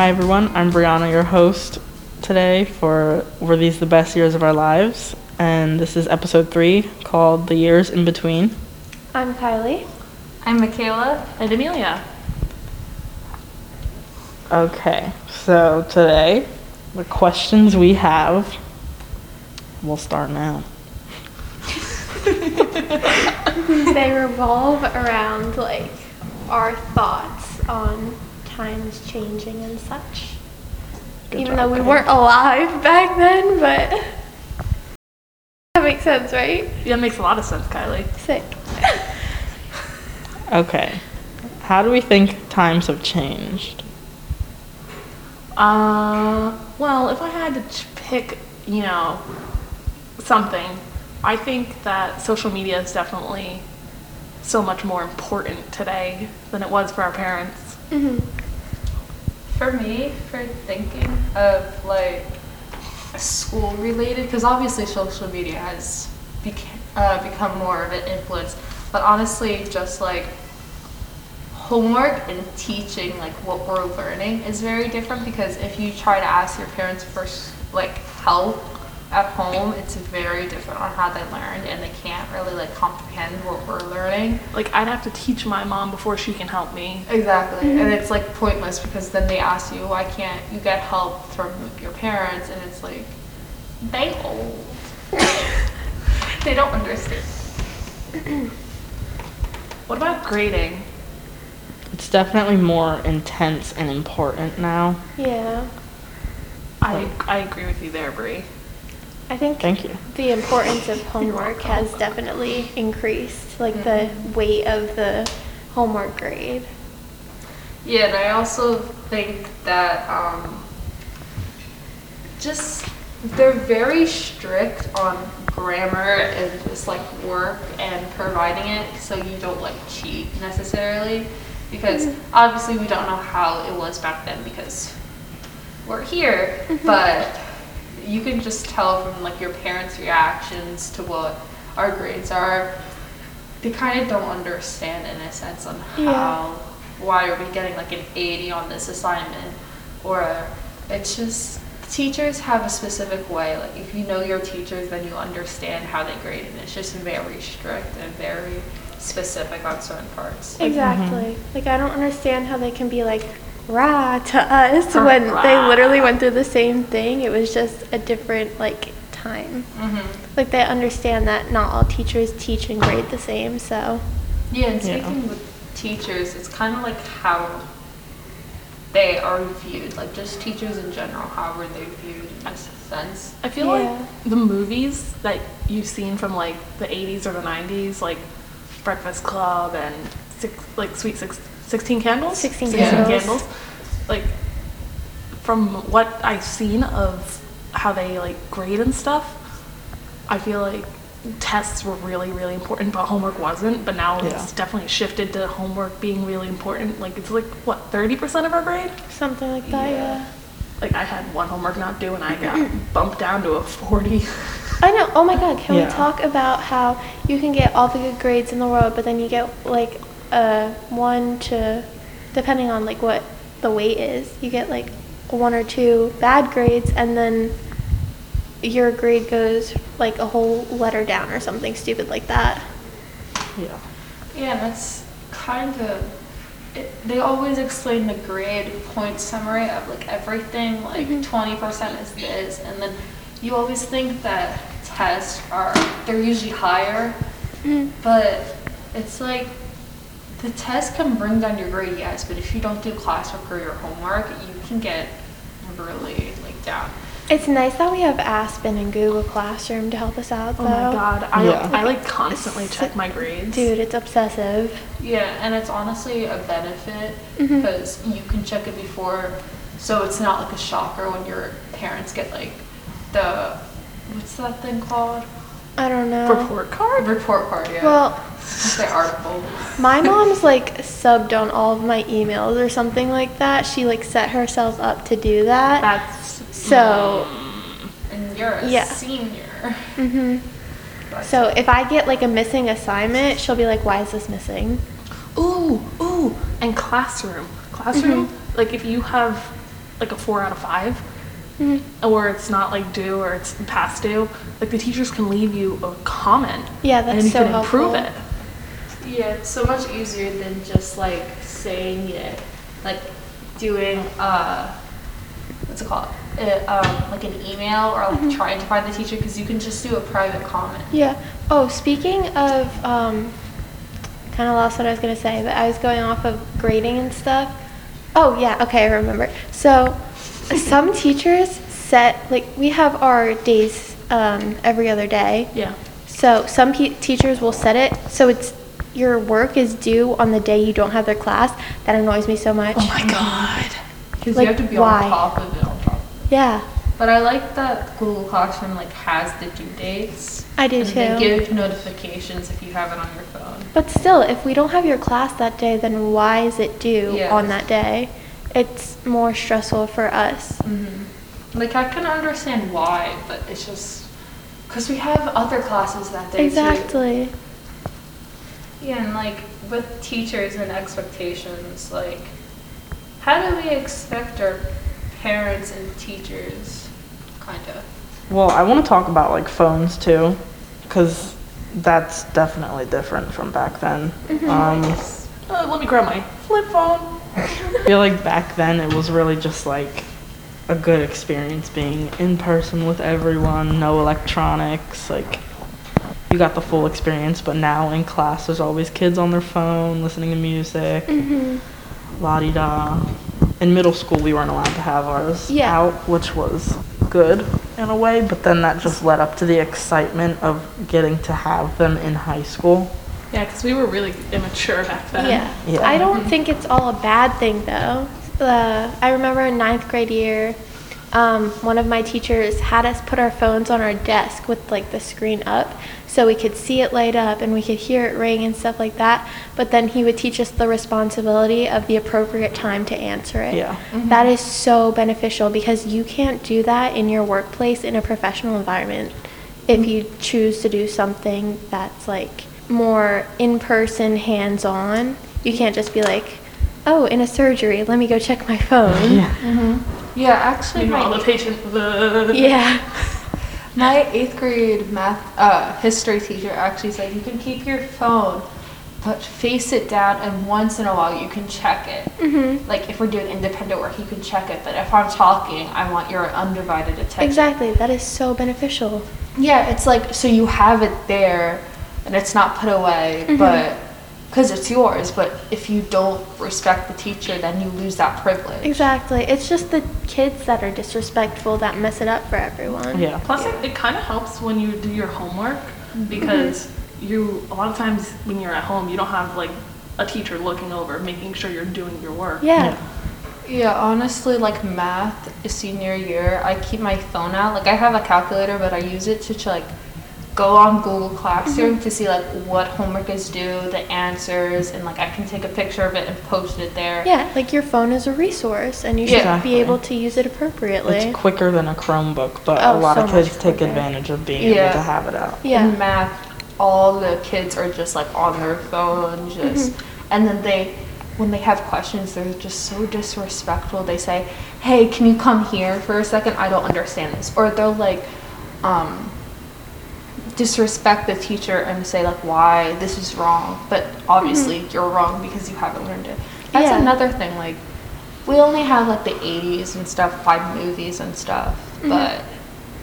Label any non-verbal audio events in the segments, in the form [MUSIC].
Hi everyone, I'm Brianna, your host today for Were These the Best Years of Our Lives? And this is episode three called The Years in Between. I'm Kylie. I'm Michaela. And Amelia. Okay, so today, the questions we have, we'll start now. [LAUGHS] [LAUGHS] they revolve around like our thoughts on times changing and such. Good Even job, though we Kylie. weren't alive back then, but [LAUGHS] that makes sense, right? That makes a lot of sense, Kylie. Sick. [LAUGHS] Okay, how do we think times have changed? Uh, well, if I had to ch- pick, you know, something, I think that social media is definitely so much more important today than it was for our parents. hmm For me, for thinking of like school related, because obviously social media has beca- uh, become more of an influence, but honestly, just like homework and teaching, like what we're learning, is very different because if you try to ask your parents for like help at home, it's very different on how they learn, and they can't really like comprehend what we're learning. Like, I'd have to teach my mom before she can help me. Exactly. Mm-hmm. And it's like pointless because then they ask you, why can't you get help from your parents? And it's like, they old. [LAUGHS] they don't understand. [CLEARS THROAT] What about grading? It's definitely more intense and important now. Yeah. I, I agree with you there, Brie. I think Thank you. the importance of homework has definitely increased, like the mm-hmm. weight of the homework grade. Yeah, and I also think that um, just they're very strict on grammar and just like work and providing it so you don't like cheat necessarily because mm-hmm. obviously we don't know how it was back then because we're here mm-hmm. but you can just tell from like your parents reactions to what our grades are. They kind of don't understand in a sense on Yeah. how why are we getting like an 80 on this assignment? Or it's just teachers have a specific way like if you know your teachers then you understand how they grade and it's just very strict and very specific on certain parts. Exactly. Mm-hmm. Like I don't understand how they can be like rah to us when they literally went through the same thing. It was just a different like time. mm-hmm. Like they understand that not all teachers teach and grade the same. So yeah and Yeah. speaking with teachers it's kind of like how they are viewed like just teachers in general how are they viewed in a sense I feel Yeah. like the movies that you've seen from like the 80s or the 90s, like Breakfast Club and six, like Sweet Six, 16 Candles? 16 Candles. Like, from what I've seen of how they like grade and stuff, I feel like tests were really, really important, but homework wasn't. But now Yeah. it's definitely shifted to homework being really important. Like, it's like, what, 30% of our grade? something like that. Yeah. Like, I had one homework not due and I got [LAUGHS] bumped down to a 40. I know. Oh my God. Can Yeah. we talk about how you can get all the good grades in the world, but then you get like a one to, depending on like what the weight is, you get like one or two bad grades, and then your grade goes like a whole letter down or something stupid like that. Yeah. Yeah, and that's kind of. It, they always explain the grade point summary of like everything, like mm-hmm. 20% is this, and then you always think that tests are, they're usually higher, mm-hmm. but it's like the test can bring down your grade, yes, but if you don't do classwork or your homework, you can get really like down. It's nice that we have Aspen and Google Classroom to help us out, though. Oh my god, I, Yeah. I like constantly check my grades. Dude, it's obsessive. Yeah, and it's honestly a benefit mm-hmm. because you can check it before, so it's not like a shocker when your parents get like the what's that thing called? I don't know. Report card? Report card, yeah. Well, [LAUGHS] the article. My mom's like subbed on all of my emails or something like that. She like set herself up to do that. That's So, And you're a Yeah. senior. hmm so if I get like a missing assignment, she'll be like, "Why is this missing?" ooh, ooh, and classroom. Classroom, like if you have like a four out of 5 Mm-hmm. or it's not like due or it's past due, like the teachers can leave you a comment. Yeah, that's and you so can improve helpful. it. Yeah, it's so much easier than just like saying it, like doing uh, what's it called? Uh, um, like an email or like trying to find the teacher because you can just do a private comment. Yeah. Oh, speaking of, um, kind of lost what I was gonna say, but I was going off of grading and stuff. Oh yeah, okay, I remember. So, some teachers set like we have our days um, every other day. Yeah. So some pe- teachers will set it so it's your work is due on the day you don't have their class. That annoys me so much. Oh my god. Because Like, you have to be why? on top of it. On top. Of it. Yeah, But I like that Google Classroom like has the due dates. I do and They give notifications if you have it on your phone. But still, if we don't have your class that day, then why is it due Yeah. on that day? It's more stressful for us. Mm-hmm. Like I can understand why, but it's just because we have other classes that day too. Exactly. Yeah, and like with teachers and expectations, like how do we expect our parents and teachers, kind of? Well, I want to talk about like phones too, because that's definitely different from back then. Um, Uh, let me grab my flip phone. [LAUGHS] I feel like back then it was really just like a good experience being in person with everyone, no electronics, like you got the full experience, but now in class there's always kids on their phone listening to music, Mm-hmm. la di da. In middle school we weren't allowed to have ours Yeah. out, which was good in a way, but then that just led up to the excitement of getting to have them in high school. Yeah, because we were really immature back then. Yeah. Yeah. I don't think it's all a bad thing though. Uh, I remember in ninth grade year, um, one of my teachers had us put our phones on our desk with like the screen up so we could see it light up and we could hear it ring and stuff like that. But then he would teach us the responsibility of the appropriate time to answer it. Yeah. Mm-hmm. That is so beneficial because you can't do that in your workplace in a professional environment if mm-hmm. you choose to do something that's like more in person, hands on. You can't just be like, oh, in a surgery, let me go check my phone. Yeah. Mm-hmm. Yeah, actually, Meanwhile, my, the patient. Yeah. [LAUGHS] my eighth grade math uh, history teacher actually said you can keep your phone, but face it down, and once in a while you can check it. Mhm. Like if we're doing independent work, you can check it. But if I'm talking, I want your undivided attention. Exactly. That is so beneficial. Yeah, it's like so you have it there, and it's not put away, Mhm. but because it's yours. But if you don't respect the teacher, then you lose that privilege. Exactly. It's just the kids that are disrespectful that mess it up for everyone. Yeah. Plus, it, it kind of helps when you do your homework mm-hmm. because you a lot of times when you're at home, you don't have like a teacher looking over, making sure you're doing your work. Yeah. Yeah, honestly, like math is senior year. I keep my phone out. Like I have a calculator, but I use it to, to like go on Google Classroom to see like what homework is due, the answers, and like I can take a picture of it and post it there. Yeah, like your phone is a resource and you should Exactly. be able to use it appropriately. It's quicker than a Chromebook, but a Oh, lot so of kids take quicker. advantage of being Yeah. able to have it out. Yeah. In math, all the kids are just like on their phone, just, and then they, when they have questions, they're just so disrespectful. They say, "Hey, can you come here for a second? I don't understand this," or they'll like, um, disrespect the teacher and say like, "Why this is wrong?" But obviously, mm-hmm. you're wrong because you haven't learned it. That's Yeah. another thing. Like, we only have like the 80s and stuff, by movies and stuff, mm-hmm. but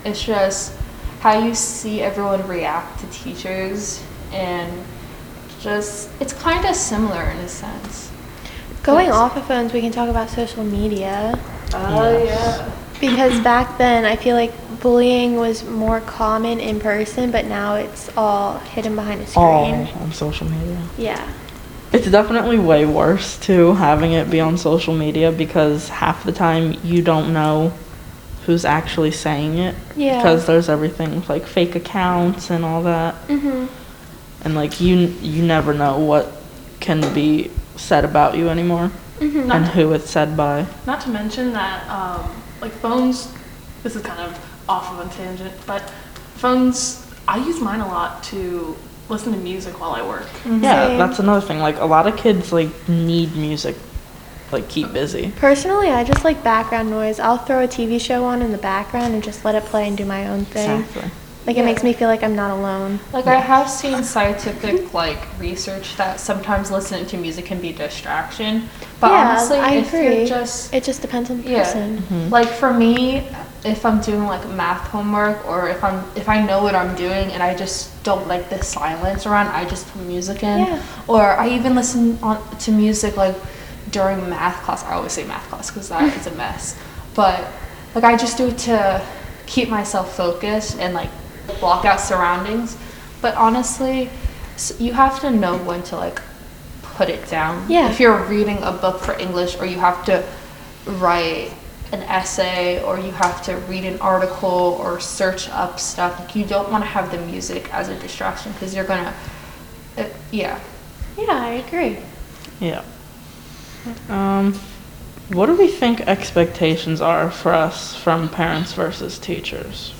it's just how you see everyone react to teachers and just it's kind of similar in a sense. Going off of phones, we can talk about social media. Oh yeah. Because back then, I feel like bullying was more common in person, but now it's all hidden behind a All screen. on social media. Yeah. It's definitely way worse too having it be on social media because half the time you don't know who's actually saying it Yeah. because there's everything with like fake accounts and all that Mhm. and like you you never know what can be said about you anymore Mhm. and who it's said by. Not to mention that, um, like phones, this is kind of off of a tangent, but phones, I use mine a lot to listen to music while I work. Mm-hmm. Yeah, Same. that's another thing. Like a lot of kids like need music like keep busy. Personally, I just like background noise. I'll throw a TV show on in the background and just let it play and do my own thing. Exactly. Like it makes me feel like I'm not alone. Like I have seen scientific like research that sometimes listening to music can be a distraction. But yeah, honestly, I if agree. you're just it just depends on the yeah, person. Mm-hmm. like for me, if I'm doing like math homework or if I'm if I know what I'm doing and I just don't like the silence around, I just put music in. Yeah. Or I even listen on to music like during math class. I always say math class because that is a [LAUGHS] mess. But like I just do it to keep myself focused and like block out surroundings. But honestly, you have to know when to like put it down. Yeah. If you're reading a book for English or you have to write an essay or you have to read an article or search up stuff, like you don't want to have the music as a distraction because you're gonna, uh, yeah. Yeah, I agree. Yeah. Um, what do we think expectations are for us from parents versus teachers?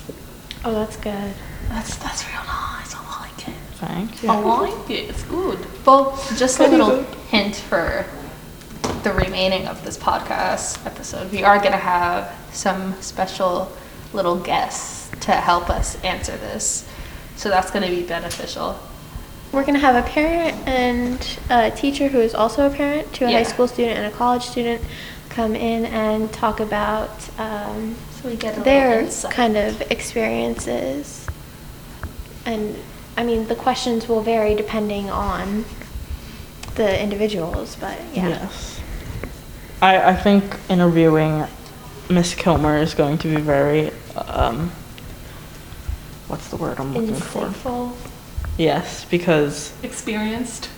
Oh, that's good. That's that's real nice. I like it. Thank you. I like it. It's good. Well, just a little hint for the remaining of this podcast episode. We are gonna have some special little guests to help us answer this, so that's gonna be beneficial. We're going to have a parent and a teacher who is also a parent to a Yeah. high school student and a college student come in and talk about um, So we get their kind of experiences. And I mean, the questions will vary depending on the individuals, but yeah. Yes. I, I think interviewing Miss Kilmer is going to be very, um, what's the word I'm looking for? Insightful. Yes, because, Experienced.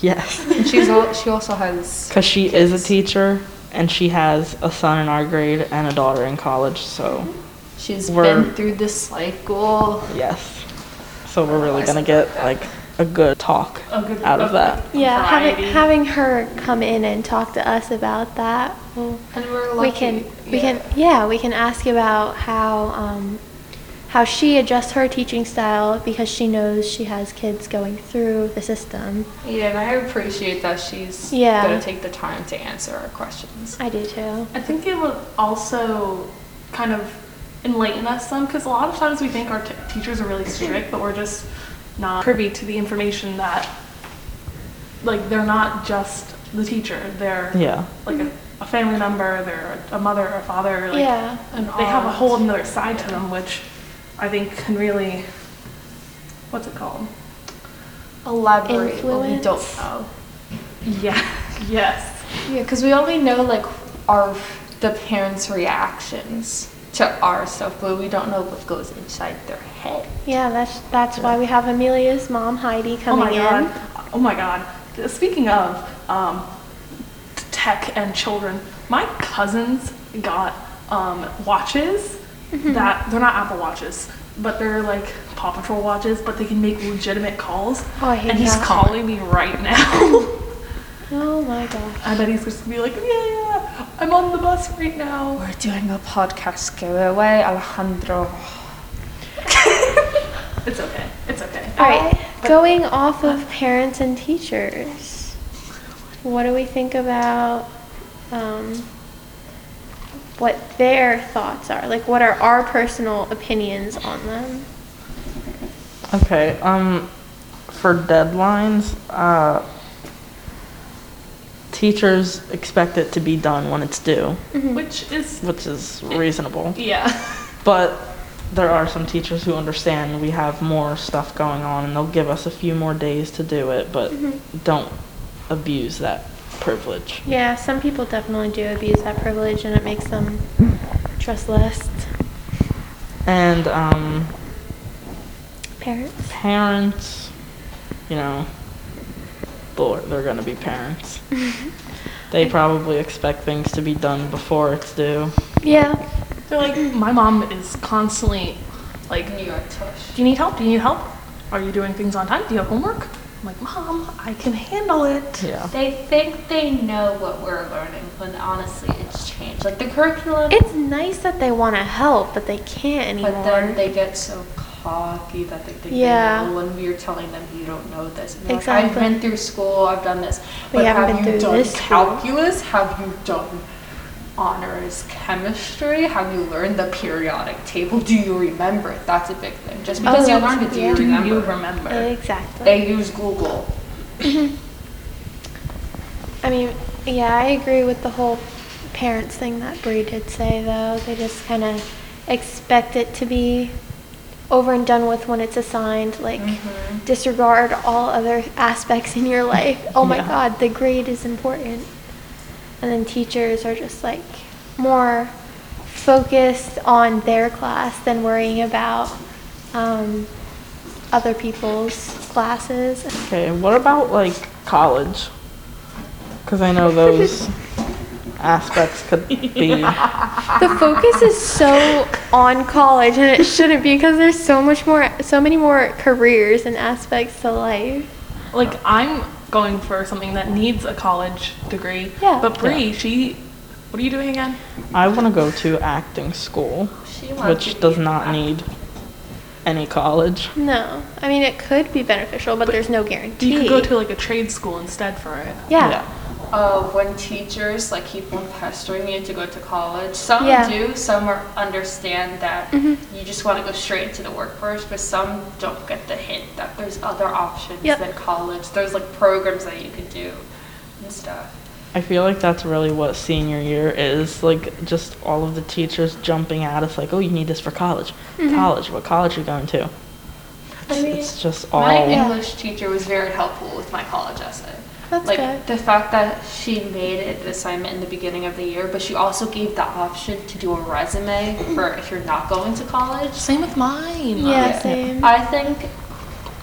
yes. [LAUGHS] And she's al- she also has Because she is a teacher and she has a son in our grade and a daughter in college, so She's We're- been through this cycle. yes. So we're really gonna get like a good talk A good out of that. Yeah, having variety. having her come in and talk to us about that. Well, And we're we lucky. can we can yeah we can ask about how um, how she adjusts her teaching style because she knows she has kids going through the system. Yeah, and I appreciate that she's Yeah. gonna take the time to answer our questions. I do too. I think it would also kind of enlighten us some because a lot of times we think our t- teachers are really strict, but we're just not privy to the information that, like, they're not just the teacher. They're Yeah. like a, a family member. They're a mother or a father. Like, Yeah. An they have a whole another side to them, which I think can really, what's it called? Elaborate what we don't Influence. know. Oh. Yeah. [LAUGHS] yes. Yeah, because we only know like our the parents' reactions to our stuff, but we don't know what goes inside their head. Yeah, that's that's why we have Amelia's mom Heidi coming Oh my in. god. Oh my god. Speaking of um, tech and children, my cousins got um, watches Mm-hmm. that they're not Apple watches, but they're like Paw Patrol watches, but they can make legitimate calls. Oh, I hate and he's that. calling me right now. [LAUGHS] Oh my gosh. I bet he's just gonna be like, yeah, yeah, I'm on the bus right now. We're doing a podcast. Go away, Alejandro. [LAUGHS] It's okay. It's okay. All right, going off of parents and teachers, what do we think about um, what their thoughts are? Like, what are our personal opinions on them? Okay, um, for deadlines, uh, teachers expect it to be done when it's due, Which is, which is reasonable. yeah. But there are some teachers who understand we have more stuff going on and they'll give us a few more days to do it, but don't abuse that privilege. Yeah, some people definitely do abuse that privilege, and it makes them trust less And, um, parents. parents, you know, they're, they're gonna be parents. [LAUGHS] They probably expect things to be done before it's due. Yeah, They're like, my mom is constantly like, New York tush. Do you need help? Do you need help? Are you doing things on time? Do you have homework? I'm like, Mom, I can handle it. Yeah. They think they know what we're learning, but honestly it's changed. Like the curriculum, it's nice that they want to help, but they can't anymore. but then they get so cocky that they think Yeah. they know when we were telling them you don't know this. And they're like, I've been through school, I've done this. But you haven't been you through done this school." calculus? Have you done honors chemistry? Have you learned the periodic table? Do you remember it? That's a big thing. Just oh, because you Oh, that's- learned it, do yeah. you Do remember? you remember? Exactly. They use Google. [CLEARS THROAT] I mean, yeah, I agree with the whole parents thing that Bree did say, though. They just kind of expect it to be over and done with when it's assigned. Like, Mm-hmm. disregard all other aspects in your life. Oh my God, the grade is important. And then teachers are just like more focused on their class than worrying about um, other people's classes. Okay, what about like college? Because I know those [LAUGHS] aspects could be. [LAUGHS] The focus is so on college, and it shouldn't be because there's so much more, so many more careers and aspects to life. Like I'm going for something that needs a college degree. Yeah. But Bree, she, what are you doing again? I want to go to acting school, She wants which be does not actor. need any college. No, I mean it could be beneficial, but, there's no guarantee. You could go to like a trade school instead for it. yeah. Uh, when teachers like keep on pestering you to go to college. Some Yeah. do, some are, understand that Mhm. you just want to go straight into the workforce, but some don't get the hint that there's other options Yep. than college. There's like programs that you can do and stuff. I feel like that's really what senior year is. Like, just all of the teachers jumping at us, like, oh, you need this for college. Mm-hmm. College, what college are you going to? I mean, It's just all. My English teacher was very helpful with my college essay. That's like good. the fact that she made it an assignment in the beginning of the year, but she also gave the option to do a resume for if you're not going to college. Same with mine. Yeah, same. I think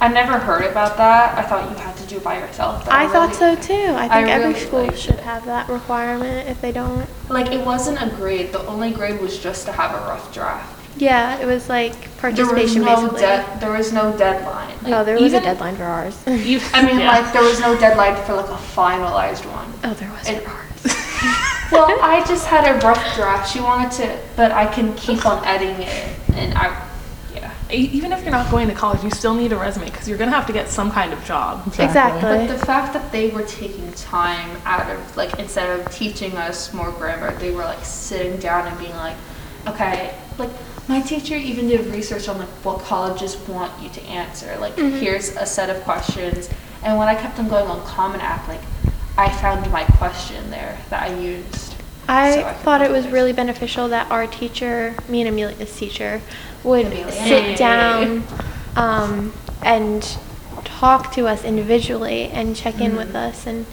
I never heard about that. I thought you had to do it by yourself. but I thought so too. I I think every really school should it. have that requirement. If they don't, Like it wasn't a grade. The only grade was just to have a rough draft. Yeah, it was like There was participation no basically. de- there was no deadline. Like, oh, there was even- a deadline for ours. You, I mean, yeah. like there was no deadline for like a finalized one. oh, there was It- for ours. [LAUGHS] Well, I just had a rough draft. She wanted to, but I can keep on editing it, and I, yeah. E- even if you're not going to college, you still need a resume because you're gonna have to get some kind of job. Exactly. But the fact that they were taking time out of like instead of teaching us more grammar, they were like sitting down and being like, okay, like my teacher even did research on like what colleges want you to answer. Like here's a set of questions, and when I kept on going on Common App, like I found my question there that I used. I So could thought it was really beneficial that our teacher, me and Amelia's teacher, would Amelia. sit down [LAUGHS] um, and talk to us individually and check in Mm-hmm. with us. And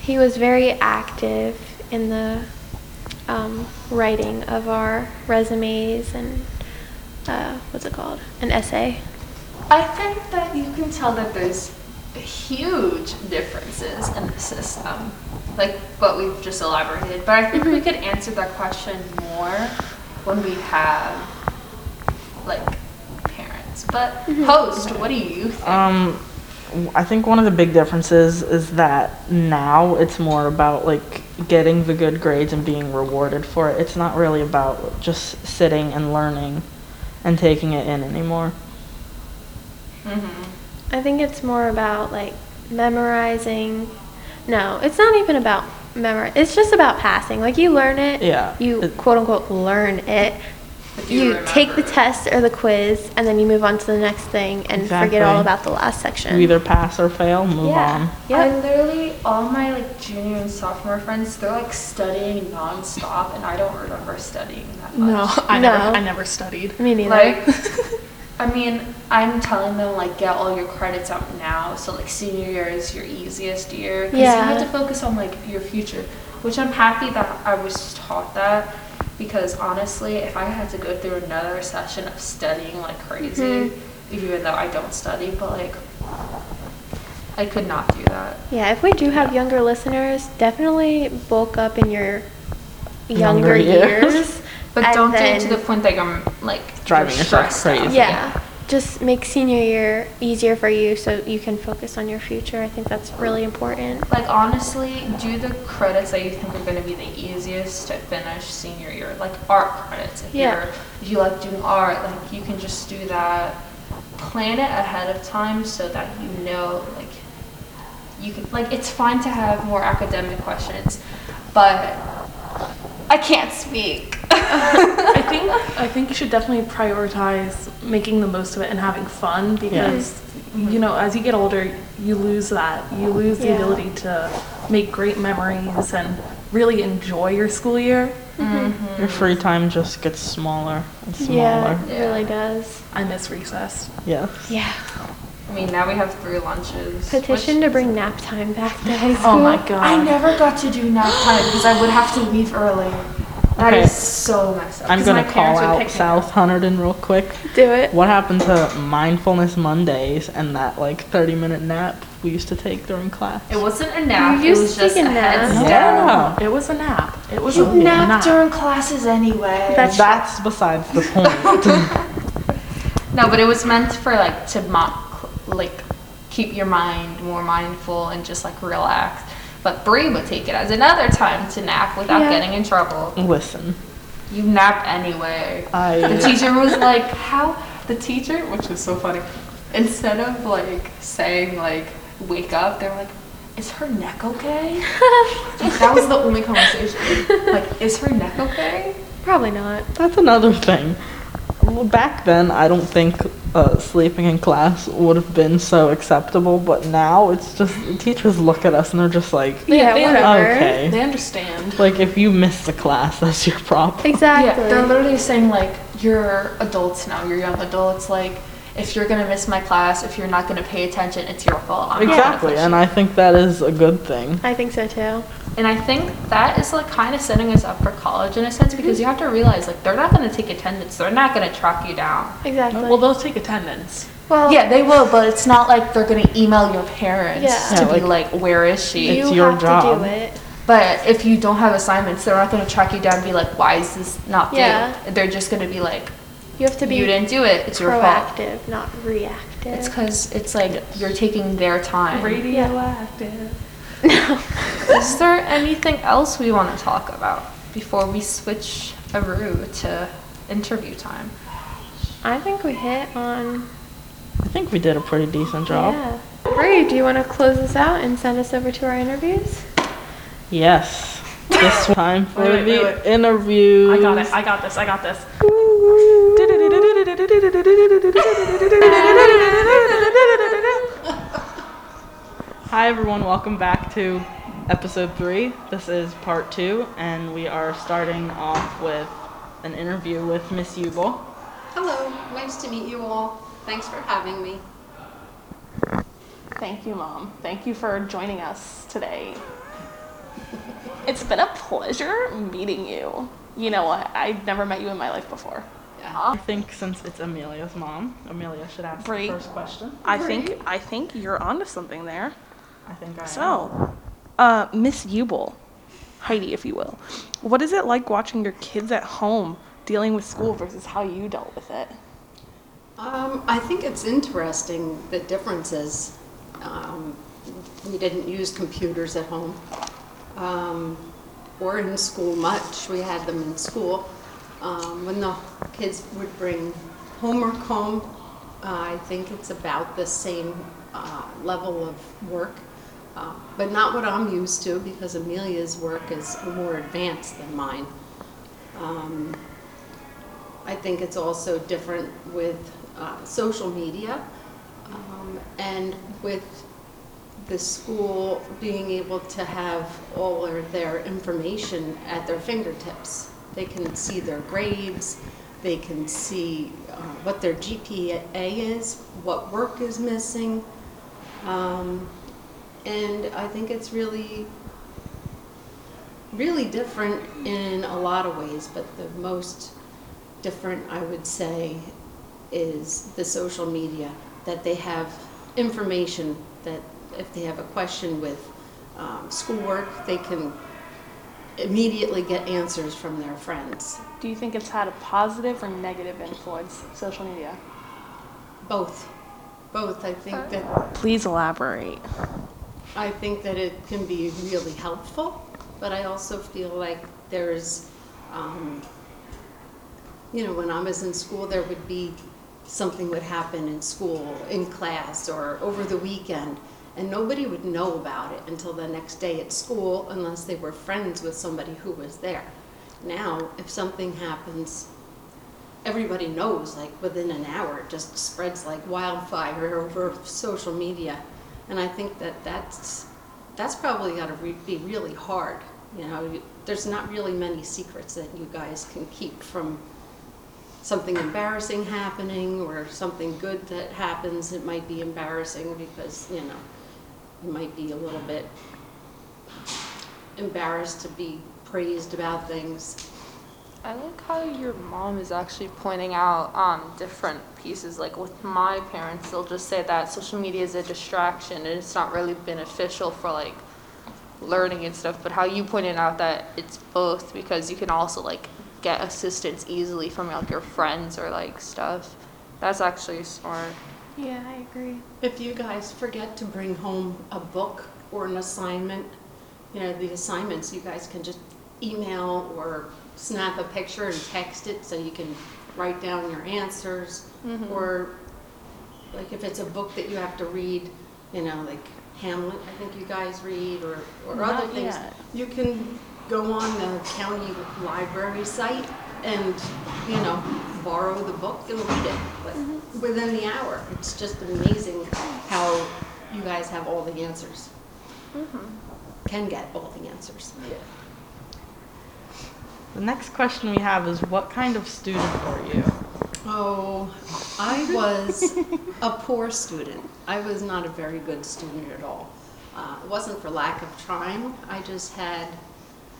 he was very active in the um, writing of our resumes and uh, what's it called? An essay. I think that you can tell that there's huge differences in the system, like what we've just elaborated. But I think we could answer that question more when we have like parents. But host, what do you think? Um, I think one of the big differences is that now it's more about like getting the good grades and being rewarded for it. It's not really about just sitting and learning and taking it in anymore. mm-hmm. I think it's more about like memorizing. No, it's not even about memorize. It's just about passing. Like you learn it. Yeah, You it- quote unquote learn it. But do you You take the test or the quiz, and then you move on to the next thing and forget all about the last section. You either pass or fail, move yeah. on. Yeah. I literally all my like junior and sophomore friends, they're like studying nonstop, and I don't remember studying that much. No, I No. never, I never studied. Me neither. Like, [LAUGHS] I mean, I'm telling them like get all your credits out now. So like senior year is your easiest year because Yeah. you have to focus on like your future. Which I'm happy that I was taught that because honestly, if I had to go through another session of studying like crazy, Mhm. even though I don't study, but like I could not do that. yeah, if we do have younger listeners, definitely bulk up in your Younger younger, years. years. [LAUGHS] But don't get to the point that you're like Driving you're yourself stressed out. crazy. Yeah. Just make senior year easier for you so you can focus on your future. I think that's really important. Like honestly, do the credits that you think are going to be the easiest to finish senior year, like art credits. If Yeah. you're if you like doing art, like you can just do that. plan it ahead of time so that you know like you can like it's fine to have more academic questions, but I can't speak. I think I think you should definitely prioritize making the most of it and having fun because mm-hmm. you know as you get older you lose that you lose the Yeah. ability to make great memories and really enjoy your school year. Mm-hmm. Your free time just gets smaller and smaller. Yeah, it really does. I miss recess. Yes. Yeah. I mean, now we have three lunches. Petition which- to bring nap time back to high school. Oh my god. I never got to do nap time because I would have to leave early. That is Okay. so messed up. I'm 'cause gonna call parents would out me South. Hunterdon real quick. Do it. What happened to mindfulness Mondays and that like 30 minute nap we used to take during class? It wasn't a nap. You it used was to just take a a nap. heads Yeah. down. It was a nap. It was You a nap, nap. during classes anyway. That's- That's besides the point. [LAUGHS] no, but it was meant for like to mock, like keep your mind more mindful and just like relax. But Bree would take it as another time to nap without Yeah. getting in trouble. Listen, You nap anyway. The teacher was like, "How?" The teacher, which was so funny, instead of like saying like "wake up," they're like, "Is her neck okay?" [LAUGHS] that was the only conversation. Like, "Is her neck okay?" Probably not. that's another thing. Well, Back then, I don't think uh, sleeping in class would have been so acceptable, but now it's just teachers look at us and they're just like, Yeah, they- whatever. okay. They understand. Like if you miss the class, [LAUGHS] that's your problem. Exactly. Yeah, they're literally saying like, "You're adults now. You're young adults. Like, if you're gonna miss my class, if you're not gonna pay attention, it's your fault." I'm Exactly, and. I think that is a good thing. I think so too. And I think that is like kind of setting us up for college in a sense because mm-hmm. you have to realize like they're not going to take attendance. They're not going to track you down. Exactly. Well, they'll take attendance. Well, Yeah, they will, but it's not like they're going to email your parents Yeah. to Yeah, be like- like, "Where is she?" you It's your have job. to do it. But if you don't have assignments, they're not going to track you down and be like, "Why is this not due?" Yeah. They're just going to be like, You have to be "You didn't do it. It's your fault." proactive, not reactive. It's because it's like you're taking their time. Radioactive. Is there anything else we want to talk about before we switch a route to interview time? I think we hit on. I think we did a pretty decent job. Yeah. Bree, do you want to close us out and send us over to our interviews? Yes. This [LAUGHS] time for Wait, wait, the wait, wait. interviews. I got it. I got this. I got this. [LAUGHS] Hi everyone, welcome back to episode three. This is part two, and we are starting off with an interview with Miss Ubel. Hello, nice to meet you all. Thanks for having me. Thank you, Mom. Thank you for joining us today. It's been a pleasure meeting you. You know what? I've never met you in my life before. I think since it's Amelia's mom, Amelia should ask Great. the first question. I think I think you're onto something there. I think I am. So, uh, Miss Ubel, Heidi, if you will, what is it like watching your kids at home dealing with school versus how you dealt with it? Um, I think it's interesting the differences. Um, we didn't use computers at home um, or in school much. We had them in school. Um, when the kids would bring homework home, uh, I think it's about the same uh, level of work, uh, but not what I'm used to because Amelia's work is more advanced than mine. Um, I think it's also different with uh, social media um, and with the school being able to have all of their information at their fingertips. They can see their grades, they can see uh, what their GPA is, what work is missing. Um, And I think it's really really different in a lot of ways, but the most different, I would say, is the social media, that they have information that if they have a question with um, schoolwork, they can immediately get answers from their friends. Do you think it's had a positive or negative influence, social media? Both, both. I think that Please elaborate. I think that it can be really helpful, but I also feel like there's, um, you know, when I was in school, there would be something would happen in school, in class, or over the weekend, and nobody would know about it until the next day at school unless they were friends with somebody who was there. Now, if something happens, everybody knows, like within an hour, it just spreads like wildfire over social media. And I think that that's, that's probably got to re- be really hard. You know, You- there's not really many secrets that you guys can keep from something embarrassing happening or something good that happens. It might be embarrassing because, you know, you might be a little bit embarrassed to be praised about things. I like how your mom is actually pointing out um, different pieces. Like with my parents, they'll just say that social media is a distraction and it's not really beneficial for like learning and stuff. But how you pointed out that it's both because you can also like get assistance easily from like your friends or like stuff. That's actually smart. Yeah, I agree. If you guys forget to bring home a book or an assignment, you know, the assignments, you guys can just email or snap a picture and text it so you can write down your answers. Mm-hmm. Or like if it's a book that you have to read, you know, like Hamlet, I think you guys read, or, or other Not things. yet. You can go on the county library site and, you know, borrow the book and read it like, mm-hmm. within the hour. It's just amazing how you guys have all the answers. Mm-hmm. Can get all the answers. The next question we have is what kind of student were you? Oh, I was a poor student. I was not a very good student at all. Uh, it wasn't for lack of trying. I just had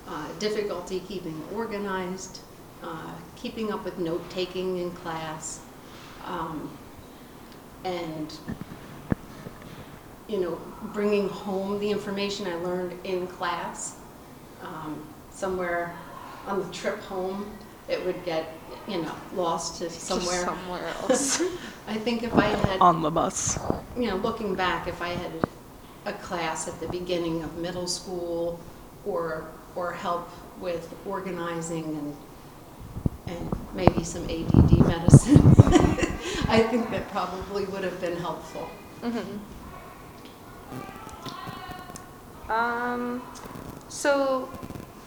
uh, difficulty keeping organized, uh, keeping up with note taking in class, um, and you know, bringing home the information I learned in class. Um, somewhere on the trip home, it would get, you know, lost to Just somewhere. somewhere [LAUGHS] else. I think if I had, On the bus. you know, looking back, if I had a class at the beginning of middle school or, or help with organizing and, and maybe some ADD medicine, [LAUGHS] I think that probably would have been helpful. Um, so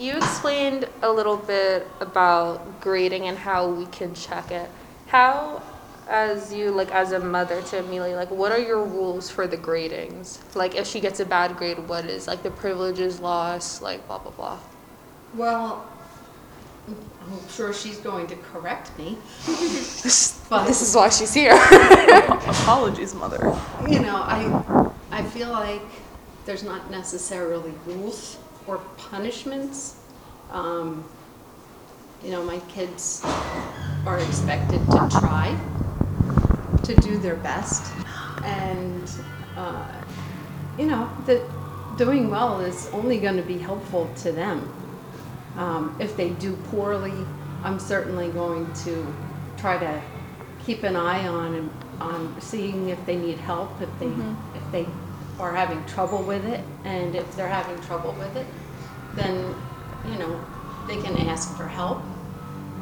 you explained a little bit about grading and how we can check it. How, as you like as a mother to Amelia, like what are your rules for the gradings? Like if she gets a bad grade, what is like the privileges lost? Like blah blah blah. Well, I'm sure she's going to correct me, [LAUGHS] this is why she's here. [LAUGHS] Apologies, mother. you know, I, I feel like there's not necessarily rules or punishments. Um, you know, my kids are expected to try to do their best, and uh, you know that doing well is only going to be helpful to them. Um, if they do poorly, I'm certainly going to try to keep an eye on and on seeing if they need help, if they if they are having trouble with it, and if they're having trouble with it, then you know they can ask for help.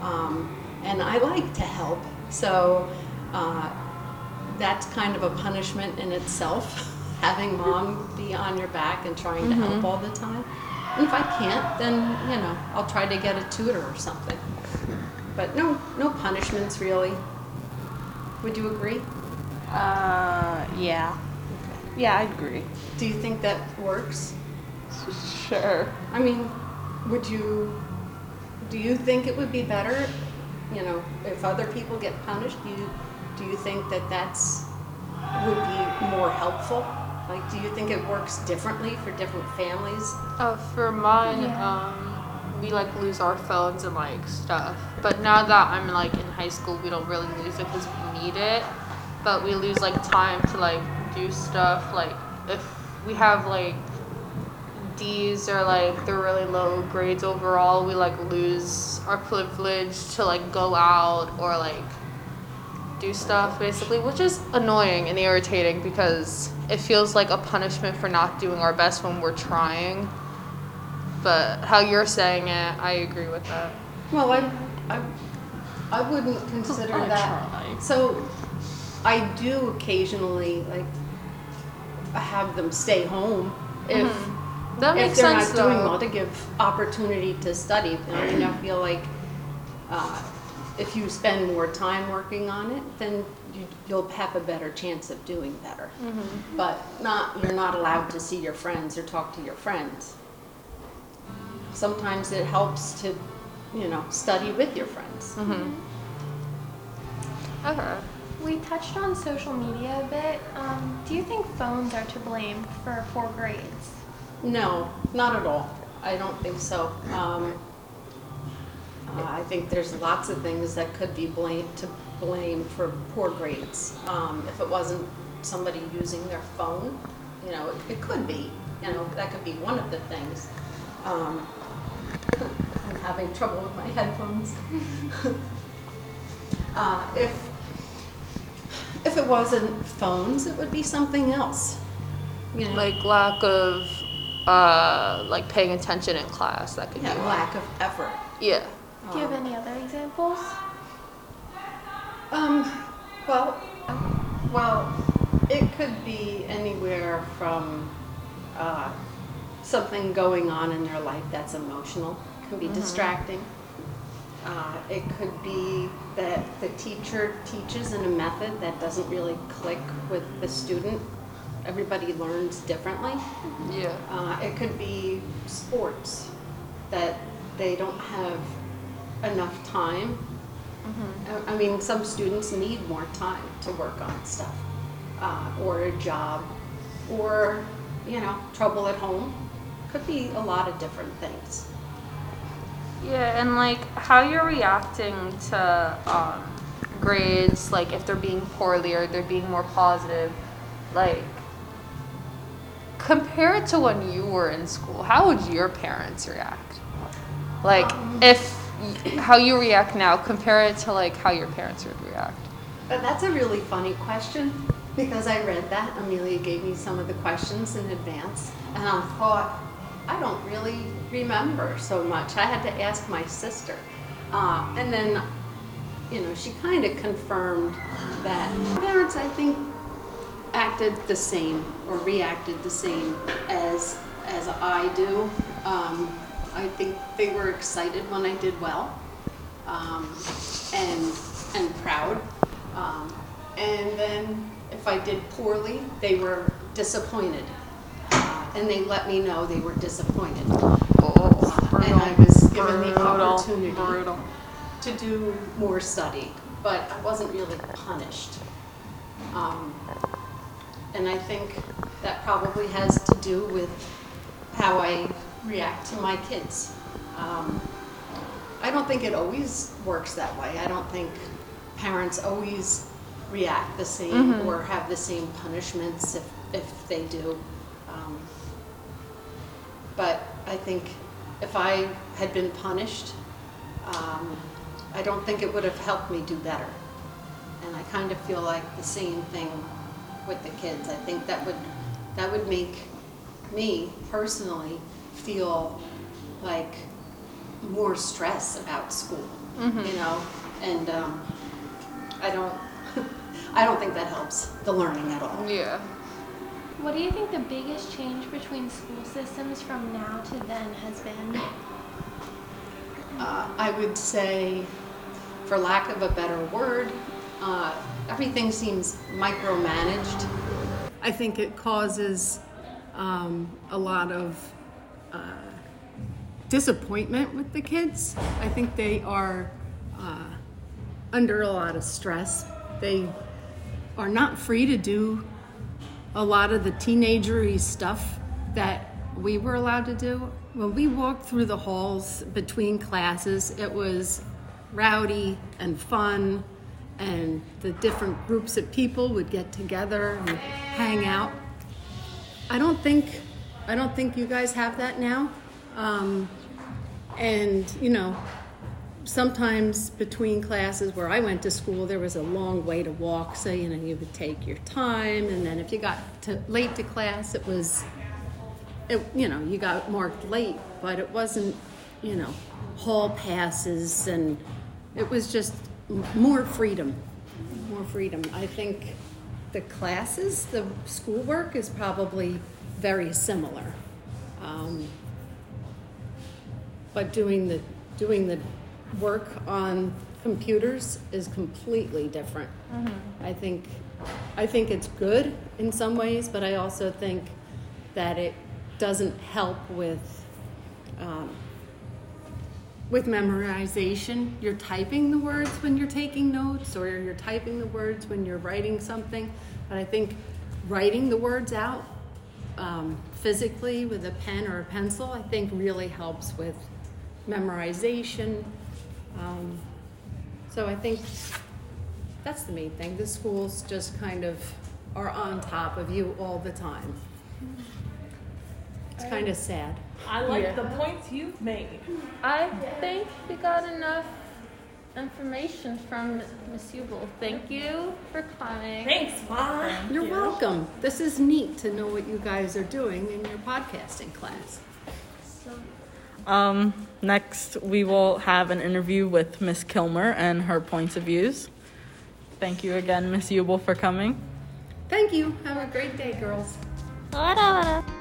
Um, and I like to help, so uh, that's kind of a punishment in itself, [LAUGHS] having mom be on your back and trying to help all the time. And if I can't, then you know I'll try to get a tutor or something. But no, no punishments really. Would you agree? Uh, yeah. Yeah, I agree. Do you think that works? Sure. I mean, would you, do you think it would be better, you know, if other people get punished? Do you, do you think that that's, would be more helpful? Like, do you think it works differently for different families? Uh, for mine, Yeah. um, we like lose our phones and like stuff. But now that I'm like in high school, we don't really lose it because we need it. But we lose like time to like do stuff. Like if we have like D's or like they're really low grades overall, we like lose our privilege to like go out or like do stuff basically, which is annoying and irritating because it feels like a punishment for not doing our best when we're trying. But how you're saying it, I agree with that. Well, I, I, I wouldn't consider I that. try. So, I do occasionally like have them stay home if That if makes they're sense not doing though. well to give opportunity to study. I mean, I feel like uh, if you spend more time working on it, then you, you'll have a better chance of doing better. Mm-hmm. But not you're not allowed to see your friends or talk to your friends. Sometimes it helps to, you know, study with your friends. Mm-hmm. Okay. We touched on social media a bit. Um, do you think phones are to blame for poor grades? No, not at all. I don't think so. Um, uh, I think there's lots of things that could be blamed to blame for poor grades. Um, if it wasn't somebody using their phone, you know, it, it could be. You know, that could be one of the things. Um, I'm having trouble with my headphones. [LAUGHS] uh, if if it wasn't phones, it would be something else. You know, Like lack of uh like paying attention in class. That could yeah, be one. lack of effort. Yeah. Do you have any other examples? Um, well, well, it could be anywhere from uh, something going on in their life that's emotional, can be distracting. Uh, it could be that the teacher teaches in a method that doesn't really click with the student. Everybody learns differently. Yeah. Uh, it could be sports that they don't have enough time. I I mean, some students need more time to work on stuff, uh, or a job, or you know, trouble at home. Could be a lot of different things. Yeah, and like how you're reacting to um, grades, like if they're being poorly or they're being more positive, like compare it to when you were in school. How would your parents react? Like if how you react now, compare it to like how your parents would react. But that's a really funny question because I read that. Amelia gave me some of the questions in advance, and I thought, I don't really remember so much. I had to ask my sister. Uh, and then, you know, she kind of confirmed that parents, I think, acted the same or reacted the same as as I do. Um, I think they were excited when I did well, um, and and proud. Um, and then if I did poorly, they were disappointed, and they let me know they were disappointed. Oh, and I was given the opportunity brutal. to do more study, but I wasn't really punished. Um, and I think that probably has to do with how I react to my kids. Um, I don't think it always works that way. I don't think parents always react the same or have the same punishments if, if they do. Um, but I think if I had been punished, um, I don't think it would have helped me do better. And I kind of feel like the same thing with the kids. I think that would that would make me personally feel like more stress about school, you know, and um, I don't [LAUGHS] I don't think that helps the learning at all. Yeah. What do you think the biggest change between school systems from now to then has been? Uh, I would say, for lack of a better word, uh, everything seems micromanaged. I think it causes um, a lot of uh, disappointment with the kids. I think they are uh, under a lot of stress. They are not free to do a lot of the teenagery stuff that we were allowed to do. When we walked through the halls between classes, it was rowdy and fun, and the different groups of people would get together and hang out. I don't think, I don't think you guys have that now. Um, and you know, sometimes between classes where I went to school, there was a long way to walk. So, you know, you would take your time. And then if you got to, late to class, it was, it, you know, you got marked late, but it wasn't, you know, hall passes and it was just more freedom. more freedom. I think the classes, the schoolwork is probably very similar. Um, but doing the, doing the work on computers is completely different. I think, I think it's good in some ways, but I also think that it doesn't help with, um, with memorization. You're typing the words when you're taking notes, or you're typing the words when you're writing something. But I think writing the words out um, physically with a pen or a pencil, I think really helps with memorization. Um, so I think that's the main thing. The schools just kind of are on top of you all the time. It's kind of sad. I like the points you've made. I think we got enough information from Miss Hubel. Thank you for coming. Thanks, Mom. You're welcome. This is neat to know what you guys are doing in your podcasting class. Um, next, we will have an interview with Miss Kilmer and her points of views. Thank you again, Miss Ubel, for coming. Thank you. Have a great day, girls. Wada, wada.